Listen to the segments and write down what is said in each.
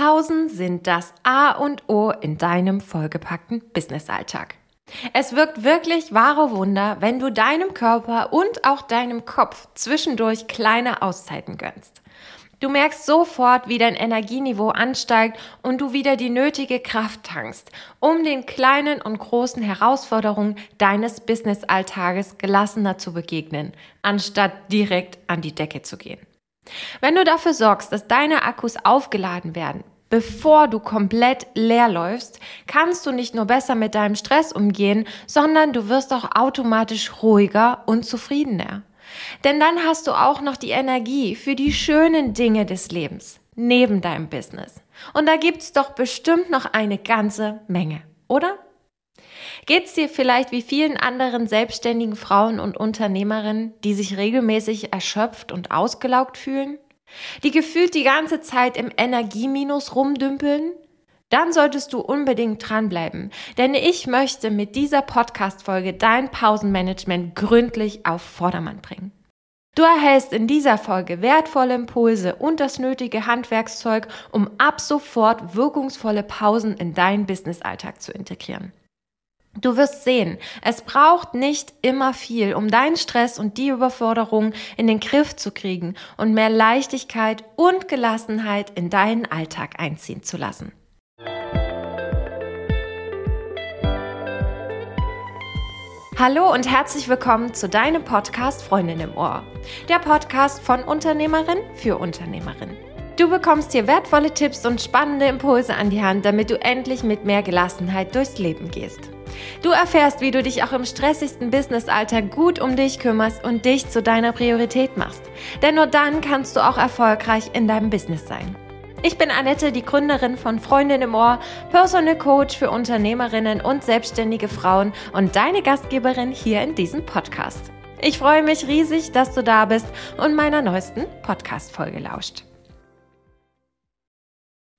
Pausen sind das A und O in deinem vollgepackten Businessalltag. Es wirkt wirklich wahre Wunder, wenn du deinem Körper und auch deinem Kopf zwischendurch kleine Auszeiten gönnst. Du merkst sofort, wie dein Energieniveau ansteigt und du wieder die nötige Kraft tankst, um den kleinen und großen Herausforderungen deines Businessalltages gelassener zu begegnen, anstatt direkt an die Decke zu gehen. Wenn du dafür sorgst, dass deine Akkus aufgeladen werden, bevor du komplett leer läufst, kannst du nicht nur besser mit deinem Stress umgehen, sondern du wirst auch automatisch ruhiger und zufriedener. Denn dann hast du auch noch die Energie für die schönen Dinge des Lebens neben deinem Business. Und da gibt's doch bestimmt noch eine ganze Menge, oder? Geht's dir vielleicht wie vielen anderen selbstständigen Frauen und Unternehmerinnen, die sich regelmäßig erschöpft und ausgelaugt fühlen? Die gefühlt die ganze Zeit im Energieminus rumdümpeln? Dann solltest du unbedingt dranbleiben, denn ich möchte mit dieser Podcast-Folge dein Pausenmanagement gründlich auf Vordermann bringen. Du erhältst in dieser Folge wertvolle Impulse und das nötige Handwerkszeug, um ab sofort wirkungsvolle Pausen in deinen Businessalltag zu integrieren. Du wirst sehen, es braucht nicht immer viel, um deinen Stress und die Überforderung in den Griff zu kriegen und mehr Leichtigkeit und Gelassenheit in deinen Alltag einziehen zu lassen. Hallo und herzlich willkommen zu deinem Podcast Freundin im Ohr. Der Podcast von Unternehmerin für Unternehmerin. Du bekommst hier wertvolle Tipps und spannende Impulse an die Hand, damit du endlich mit mehr Gelassenheit durchs Leben gehst. Du erfährst, wie du dich auch im stressigsten Businessalter gut um dich kümmerst und dich zu deiner Priorität machst. Denn nur dann kannst du auch erfolgreich in deinem Business sein. Ich bin Annette, die Gründerin von Freundin im Ohr, Personal Coach für Unternehmerinnen und selbstständige Frauen und deine Gastgeberin hier in diesem Podcast. Ich freue mich riesig, dass du da bist und meiner neuesten Podcast-Folge lauscht.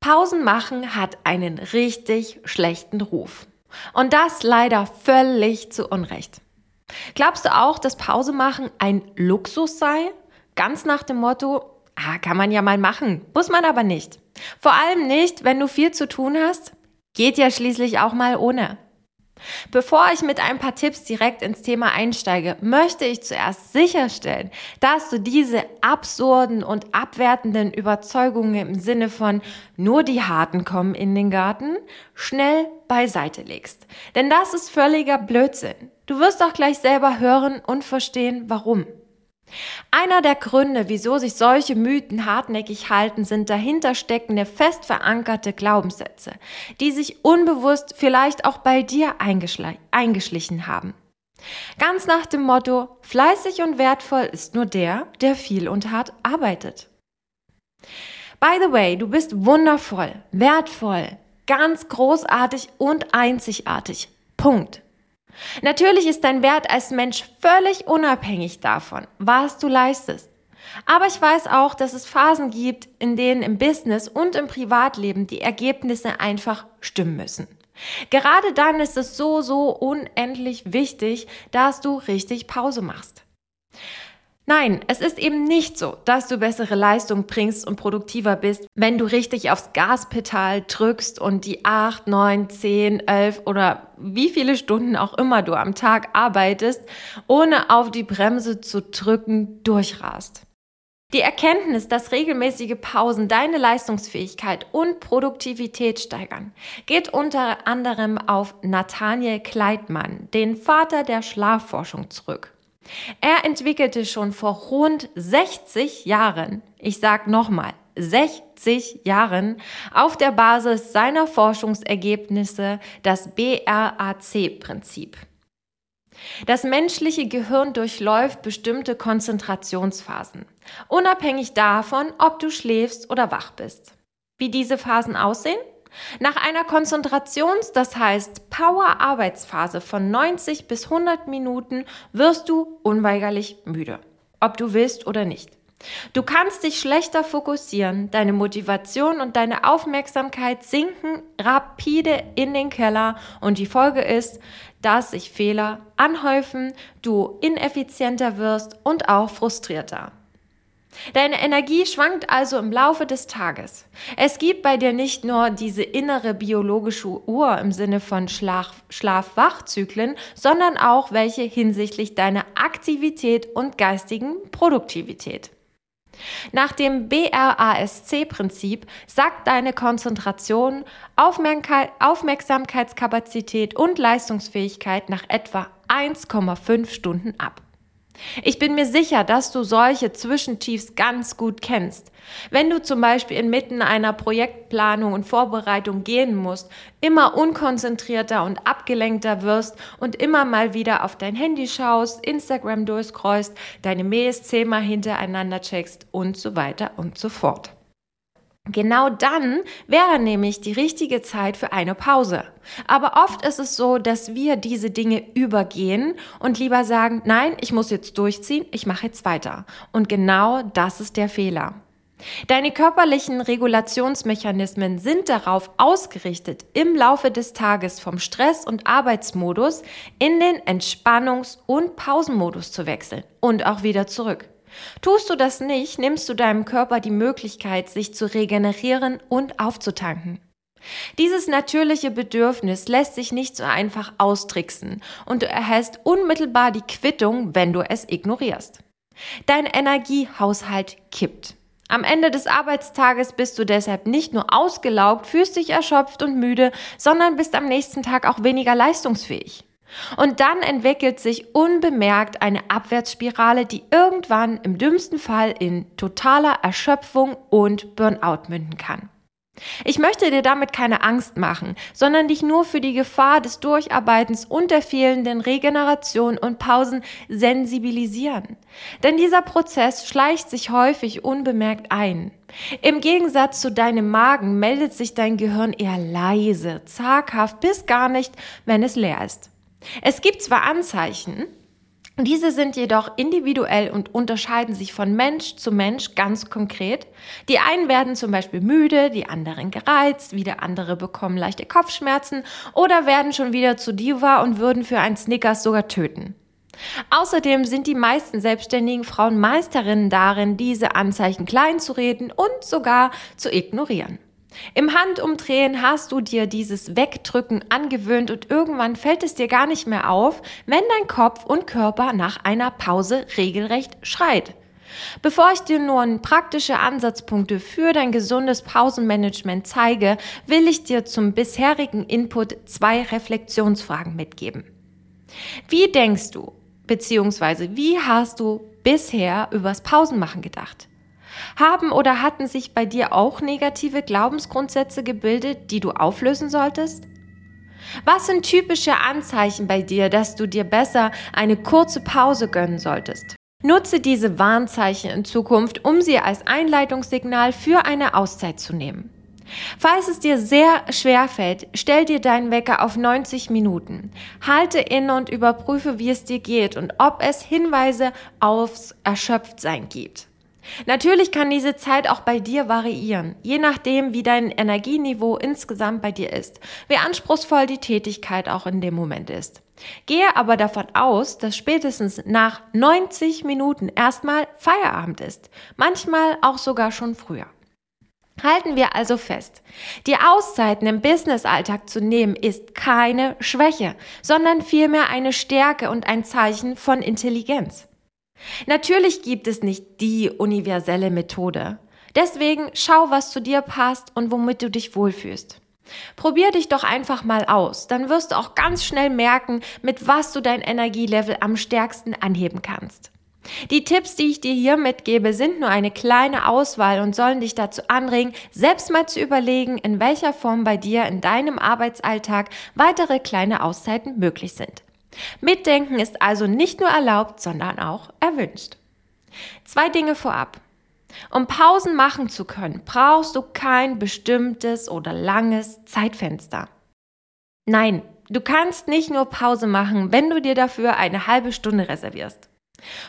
Pausen machen hat einen richtig schlechten Ruf. Und das leider völlig zu Unrecht. Glaubst du auch, dass Pause machen ein Luxus sei? Ganz nach dem Motto, ah, kann man ja mal machen, muss man aber nicht. Vor allem nicht, wenn du viel zu tun hast. Geht ja schließlich auch mal ohne. Bevor ich mit ein paar Tipps direkt ins Thema einsteige, möchte ich zuerst sicherstellen, dass du diese absurden und abwertenden Überzeugungen im Sinne von nur die Harten kommen in den Garten schnell beiseite legst. Denn das ist völliger Blödsinn. Du wirst auch gleich selber hören und verstehen, warum. Einer der Gründe, wieso sich solche Mythen hartnäckig halten, sind dahinter steckende fest verankerte Glaubenssätze, die sich unbewusst vielleicht auch bei dir eingeschlichen haben. Ganz nach dem Motto, fleißig und wertvoll ist nur der, der viel und hart arbeitet. By the way, du bist wundervoll, wertvoll, ganz großartig und einzigartig. Punkt. Natürlich ist dein Wert als Mensch völlig unabhängig davon, was du leistest. Aber ich weiß auch, dass es Phasen gibt, in denen im Business und im Privatleben die Ergebnisse einfach stimmen müssen. Gerade dann ist es so, so unendlich wichtig, dass du richtig Pause machst. Nein, es ist eben nicht so, dass du bessere Leistung bringst und produktiver bist, wenn du richtig aufs Gaspedal drückst und die 8, 9, 10, 11 oder wie viele Stunden auch immer du am Tag arbeitest, ohne auf die Bremse zu drücken, durchrast. Die Erkenntnis, dass regelmäßige Pausen deine Leistungsfähigkeit und Produktivität steigern, geht unter anderem auf Nathaniel Kleitmann, den Vater der Schlafforschung, zurück. Er entwickelte schon vor rund 60 Jahren, ich sag nochmal, 60 Jahren auf der Basis seiner Forschungsergebnisse das BRAC-Prinzip. Das menschliche Gehirn durchläuft bestimmte Konzentrationsphasen, unabhängig davon, ob du schläfst oder wach bist. Wie diese Phasen aussehen? Nach einer Konzentrations-, das heißt Power-Arbeitsphase von 90 bis 100 Minuten wirst du unweigerlich müde, ob du willst oder nicht. Du kannst dich schlechter fokussieren, deine Motivation und deine Aufmerksamkeit sinken rapide in den Keller und die Folge ist, dass sich Fehler anhäufen, du ineffizienter wirst und auch frustrierter. Deine Energie schwankt also im Laufe des Tages. Es gibt bei dir nicht nur diese innere biologische Uhr im Sinne von Schlaf-Wach-Zyklen, sondern auch welche hinsichtlich deiner Aktivität und geistigen Produktivität. Nach dem BRASC-Prinzip sagt deine Konzentration, Aufmerksamkeitskapazität und Leistungsfähigkeit nach etwa 1,5 Stunden ab. Ich bin mir sicher, dass du solche Zwischentiefs ganz gut kennst. Wenn du zum Beispiel inmitten einer Projektplanung und Vorbereitung gehen musst, immer unkonzentrierter und abgelenkter wirst und immer mal wieder auf dein Handy schaust, Instagram durchscrollst, deine Mails zehnmal hintereinander checkst und so weiter und so fort. Genau dann wäre nämlich die richtige Zeit für eine Pause. Aber oft ist es so, dass wir diese Dinge übergehen und lieber sagen, nein, ich muss jetzt durchziehen, ich mache jetzt weiter. Und genau das ist der Fehler. Deine körperlichen Regulationsmechanismen sind darauf ausgerichtet, im Laufe des Tages vom Stress- und Arbeitsmodus in den Entspannungs- und Pausenmodus zu wechseln und auch wieder zurück. Tust du das nicht, nimmst du deinem Körper die Möglichkeit, sich zu regenerieren und aufzutanken. Dieses natürliche Bedürfnis lässt sich nicht so einfach austricksen und du erhältst unmittelbar die Quittung, wenn du es ignorierst. Dein Energiehaushalt kippt. Am Ende des Arbeitstages bist du deshalb nicht nur ausgelaugt, fühlst dich erschöpft und müde, sondern bist am nächsten Tag auch weniger leistungsfähig. Und dann entwickelt sich unbemerkt eine Abwärtsspirale, die irgendwann im dümmsten Fall in totaler Erschöpfung und Burnout münden kann. Ich möchte dir damit keine Angst machen, sondern dich nur für die Gefahr des Durcharbeitens und der fehlenden Regeneration und Pausen sensibilisieren. Denn dieser Prozess schleicht sich häufig unbemerkt ein. Im Gegensatz zu deinem Magen meldet sich dein Gehirn eher leise, zaghaft bis gar nicht, wenn es leer ist. Es gibt zwar Anzeichen, diese sind jedoch individuell und unterscheiden sich von Mensch zu Mensch ganz konkret. Die einen werden zum Beispiel müde, die anderen gereizt, wieder andere bekommen leichte Kopfschmerzen oder werden schon wieder zu Diva und würden für ein Snickers sogar töten. Außerdem sind die meisten selbstständigen Frauen Meisterinnen darin, diese Anzeichen klein zu reden und sogar zu ignorieren. Im Handumdrehen hast du dir dieses Wegdrücken angewöhnt und irgendwann fällt es dir gar nicht mehr auf, wenn dein Kopf und Körper nach einer Pause regelrecht schreit. Bevor ich dir nun praktische Ansatzpunkte für dein gesundes Pausenmanagement zeige, will ich dir zum bisherigen Input zwei Reflexionsfragen mitgeben. Wie denkst du, beziehungsweise wie hast du bisher übers Pausenmachen gedacht? Haben oder hatten sich bei dir auch negative Glaubensgrundsätze gebildet, die du auflösen solltest? Was sind typische Anzeichen bei dir, dass du dir besser eine kurze Pause gönnen solltest? Nutze diese Warnzeichen in Zukunft, um sie als Einleitungssignal für eine Auszeit zu nehmen. Falls es dir sehr schwer fällt, stell dir deinen Wecker auf 90 Minuten. Halte inne und überprüfe, wie es dir geht und ob es Hinweise aufs Erschöpftsein gibt. Natürlich kann diese Zeit auch bei dir variieren, je nachdem, wie dein Energieniveau insgesamt bei dir ist, wie anspruchsvoll die Tätigkeit auch in dem Moment ist. Gehe aber davon aus, dass spätestens nach 90 Minuten erstmal Feierabend ist, manchmal auch sogar schon früher. Halten wir also fest, die Auszeiten im Businessalltag zu nehmen ist keine Schwäche, sondern vielmehr eine Stärke und ein Zeichen von Intelligenz. Natürlich gibt es nicht die universelle Methode. Deswegen schau, was zu dir passt und womit du dich wohlfühlst. Probier dich doch einfach mal aus, dann wirst du auch ganz schnell merken, mit was du dein Energielevel am stärksten anheben kannst. Die Tipps, die ich dir hier mitgebe, sind nur eine kleine Auswahl und sollen dich dazu anregen, selbst mal zu überlegen, in welcher Form bei dir in deinem Arbeitsalltag weitere kleine Auszeiten möglich sind. Mitdenken ist also nicht nur erlaubt, sondern auch erwünscht. Zwei Dinge vorab. Um Pausen machen zu können, brauchst du kein bestimmtes oder langes Zeitfenster. Nein, du kannst nicht nur Pause machen, wenn du dir dafür eine halbe Stunde reservierst.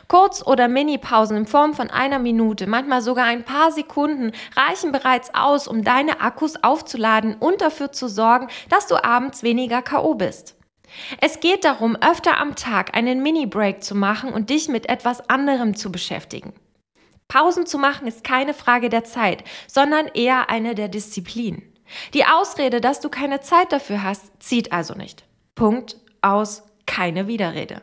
Kurz- oder Mini-Pausen in Form von einer Minute, manchmal sogar ein paar Sekunden, reichen bereits aus, um deine Akkus aufzuladen und dafür zu sorgen, dass du abends weniger KO bist. Es geht darum, öfter am Tag einen Mini-Break zu machen und dich mit etwas anderem zu beschäftigen. Pausen zu machen ist keine Frage der Zeit, sondern eher eine der Disziplin. Die Ausrede, dass du keine Zeit dafür hast, zieht also nicht. Punkt aus, keine Widerrede.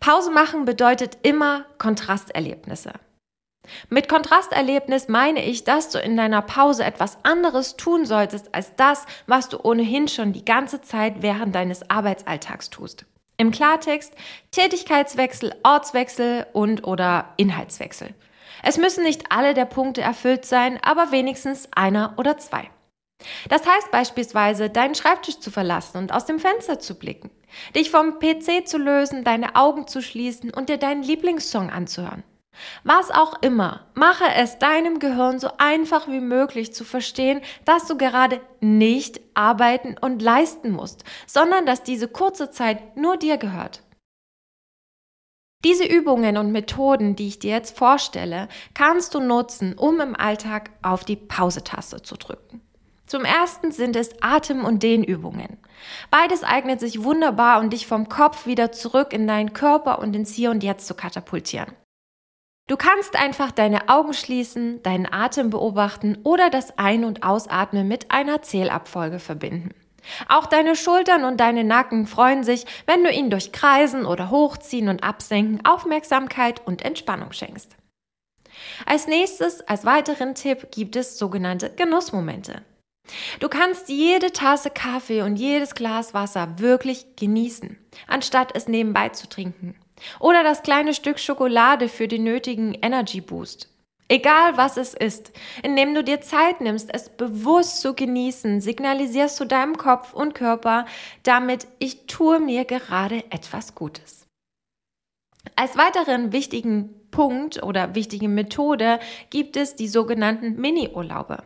Pause machen bedeutet immer Kontrasterlebnisse. Mit Kontrasterlebnis meine ich, dass du in deiner Pause etwas anderes tun solltest als das, was du ohnehin schon die ganze Zeit während deines Arbeitsalltags tust. Im Klartext Tätigkeitswechsel, Ortswechsel und oder Inhaltswechsel. Es müssen nicht alle der Punkte erfüllt sein, aber wenigstens einer oder zwei. Das heißt beispielsweise, deinen Schreibtisch zu verlassen und aus dem Fenster zu blicken, dich vom PC zu lösen, deine Augen zu schließen und dir deinen Lieblingssong anzuhören. Was auch immer, mache es deinem Gehirn so einfach wie möglich zu verstehen, dass du gerade nicht arbeiten und leisten musst, sondern dass diese kurze Zeit nur dir gehört. Diese Übungen und Methoden, die ich dir jetzt vorstelle, kannst du nutzen, um im Alltag auf die Pause-Taste zu drücken. Zum ersten sind es Atem- und Dehnübungen. Beides eignet sich wunderbar, um dich vom Kopf wieder zurück in deinen Körper und ins Hier und Jetzt zu katapultieren. Du kannst einfach deine Augen schließen, deinen Atem beobachten oder das Ein- und Ausatmen mit einer Zählabfolge verbinden. Auch deine Schultern und deine Nacken freuen sich, wenn du ihnen durch Kreisen oder Hochziehen und Absenken Aufmerksamkeit und Entspannung schenkst. Als nächstes, als weiteren Tipp, gibt es sogenannte Genussmomente. Du kannst jede Tasse Kaffee und jedes Glas Wasser wirklich genießen, anstatt es nebenbei zu trinken. Oder das kleine Stück Schokolade für den nötigen Energy Boost. Egal was es ist, indem du dir Zeit nimmst, es bewusst zu genießen, signalisierst du deinem Kopf und Körper damit, ich tue mir gerade etwas Gutes. Als weiteren wichtigen Punkt oder wichtige Methode gibt es die sogenannten Mini-Urlaube.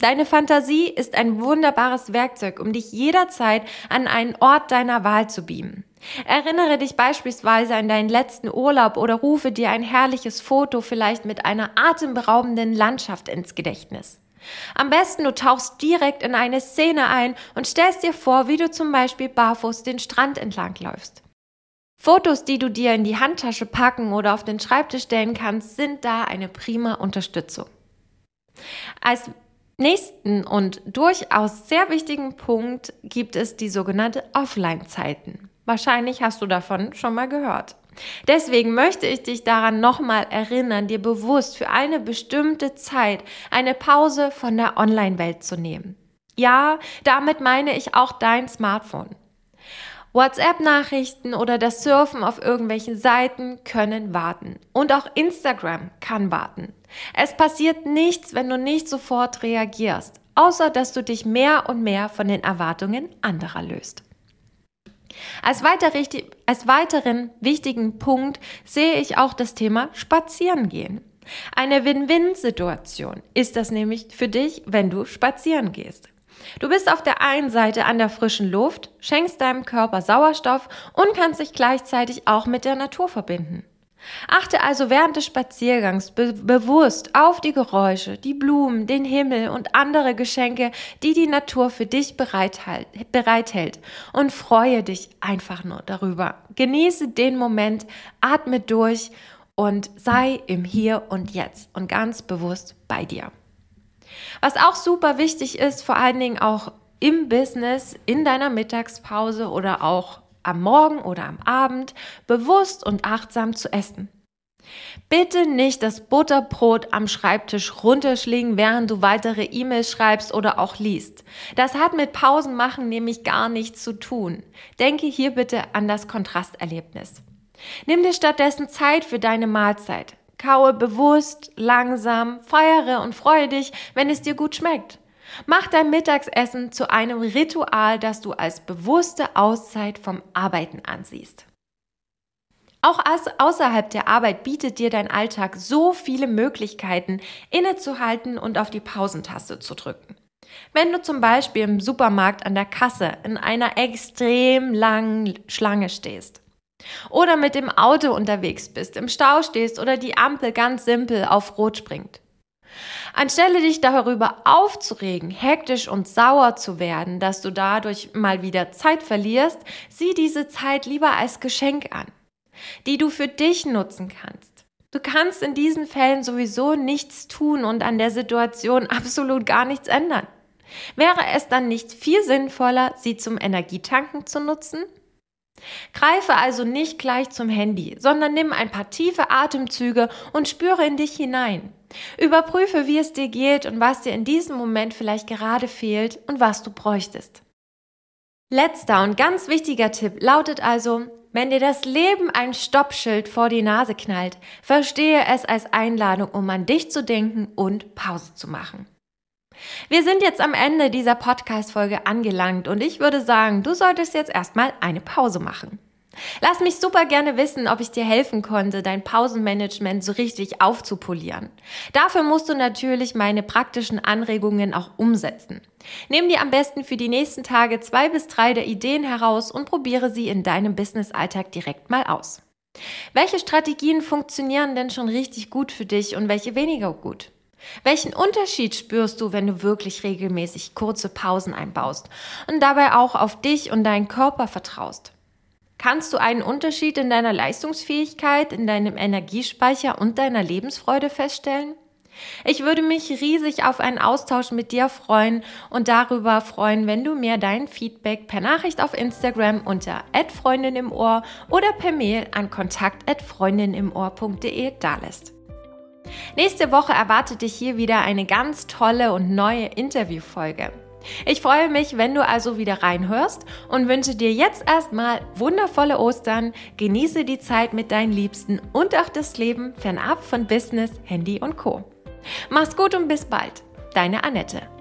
Deine Fantasie ist ein wunderbares Werkzeug, um dich jederzeit an einen Ort deiner Wahl zu beamen. Erinnere dich beispielsweise an deinen letzten Urlaub oder rufe dir ein herrliches Foto vielleicht mit einer atemberaubenden Landschaft ins Gedächtnis. Am besten du tauchst direkt in eine Szene ein und stellst dir vor, wie du zum Beispiel barfuß den Strand entlang läufst. Fotos, die du dir in die Handtasche packen oder auf den Schreibtisch stellen kannst, sind da eine prima Unterstützung. Als nächsten und durchaus sehr wichtigen Punkt gibt es die sogenannte Offline-Zeiten. Wahrscheinlich hast du davon schon mal gehört. Deswegen möchte ich dich daran nochmal erinnern, dir bewusst für eine bestimmte Zeit eine Pause von der Online-Welt zu nehmen. Ja, damit meine ich auch dein Smartphone. WhatsApp-Nachrichten oder das Surfen auf irgendwelchen Seiten können warten. Und auch Instagram kann warten. Es passiert nichts, wenn du nicht sofort reagierst, außer dass du dich mehr und mehr von den Erwartungen anderer löst. Als, weiter, als weiteren wichtigen Punkt sehe ich auch das Thema Spazierengehen. Eine Win-Win-Situation ist das nämlich für dich, wenn du spazieren gehst. Du bist auf der einen Seite an der frischen Luft, schenkst deinem Körper Sauerstoff und kannst dich gleichzeitig auch mit der Natur verbinden. Achte also während des Spaziergangs be bewusst auf die Geräusche, die Blumen, den Himmel und andere Geschenke, die die Natur für dich bereithält und freue dich einfach nur darüber. Genieße den Moment, atme durch und sei im Hier und Jetzt und ganz bewusst bei dir. Was auch super wichtig ist, vor allen Dingen auch im Business, in deiner Mittagspause oder auch am Morgen oder am Abend bewusst und achtsam zu essen. Bitte nicht das Butterbrot am Schreibtisch runterschlingen, während du weitere E-Mails schreibst oder auch liest. Das hat mit Pausen machen nämlich gar nichts zu tun. Denke hier bitte an das Kontrasterlebnis. Nimm dir stattdessen Zeit für deine Mahlzeit. Kaue bewusst, langsam, feiere und freue dich, wenn es dir gut schmeckt. Mach dein Mittagsessen zu einem Ritual, das du als bewusste Auszeit vom Arbeiten ansiehst. Auch außerhalb der Arbeit bietet dir dein Alltag so viele Möglichkeiten, innezuhalten und auf die Pausentaste zu drücken. Wenn du zum Beispiel im Supermarkt an der Kasse in einer extrem langen Schlange stehst, oder mit dem Auto unterwegs bist, im Stau stehst oder die Ampel ganz simpel auf Rot springt. Anstelle dich darüber aufzuregen, hektisch und sauer zu werden, dass du dadurch mal wieder Zeit verlierst, sieh diese Zeit lieber als Geschenk an, die du für dich nutzen kannst. Du kannst in diesen Fällen sowieso nichts tun und an der Situation absolut gar nichts ändern. Wäre es dann nicht viel sinnvoller, sie zum Energietanken zu nutzen? Greife also nicht gleich zum Handy, sondern nimm ein paar tiefe Atemzüge und spüre in dich hinein. Überprüfe, wie es dir geht und was dir in diesem Moment vielleicht gerade fehlt und was du bräuchtest. Letzter und ganz wichtiger Tipp lautet also, wenn dir das Leben ein Stoppschild vor die Nase knallt, verstehe es als Einladung, um an dich zu denken und Pause zu machen. Wir sind jetzt am Ende dieser Podcast-Folge angelangt und ich würde sagen, du solltest jetzt erstmal eine Pause machen. Lass mich super gerne wissen, ob ich dir helfen konnte, dein Pausenmanagement so richtig aufzupolieren. Dafür musst du natürlich meine praktischen Anregungen auch umsetzen. Nimm dir am besten für die nächsten Tage zwei bis drei der Ideen heraus und probiere sie in deinem Business-Alltag direkt mal aus. Welche Strategien funktionieren denn schon richtig gut für dich und welche weniger gut? Welchen Unterschied spürst du, wenn du wirklich regelmäßig kurze Pausen einbaust und dabei auch auf dich und deinen Körper vertraust? Kannst du einen Unterschied in deiner Leistungsfähigkeit, in deinem Energiespeicher und deiner Lebensfreude feststellen? Ich würde mich riesig auf einen Austausch mit dir freuen und darüber freuen, wenn du mir dein Feedback per Nachricht auf Instagram unter @freundin im Ohr oder per Mail an kontakt@freundinimohr.de dalässt. Nächste Woche erwartet dich hier wieder eine ganz tolle und neue Interviewfolge. Ich freue mich, wenn du also wieder reinhörst und wünsche dir jetzt erstmal wundervolle Ostern, genieße die Zeit mit deinen Liebsten und auch das Leben fernab von Business, Handy und Co. Mach's gut und bis bald. Deine Annette.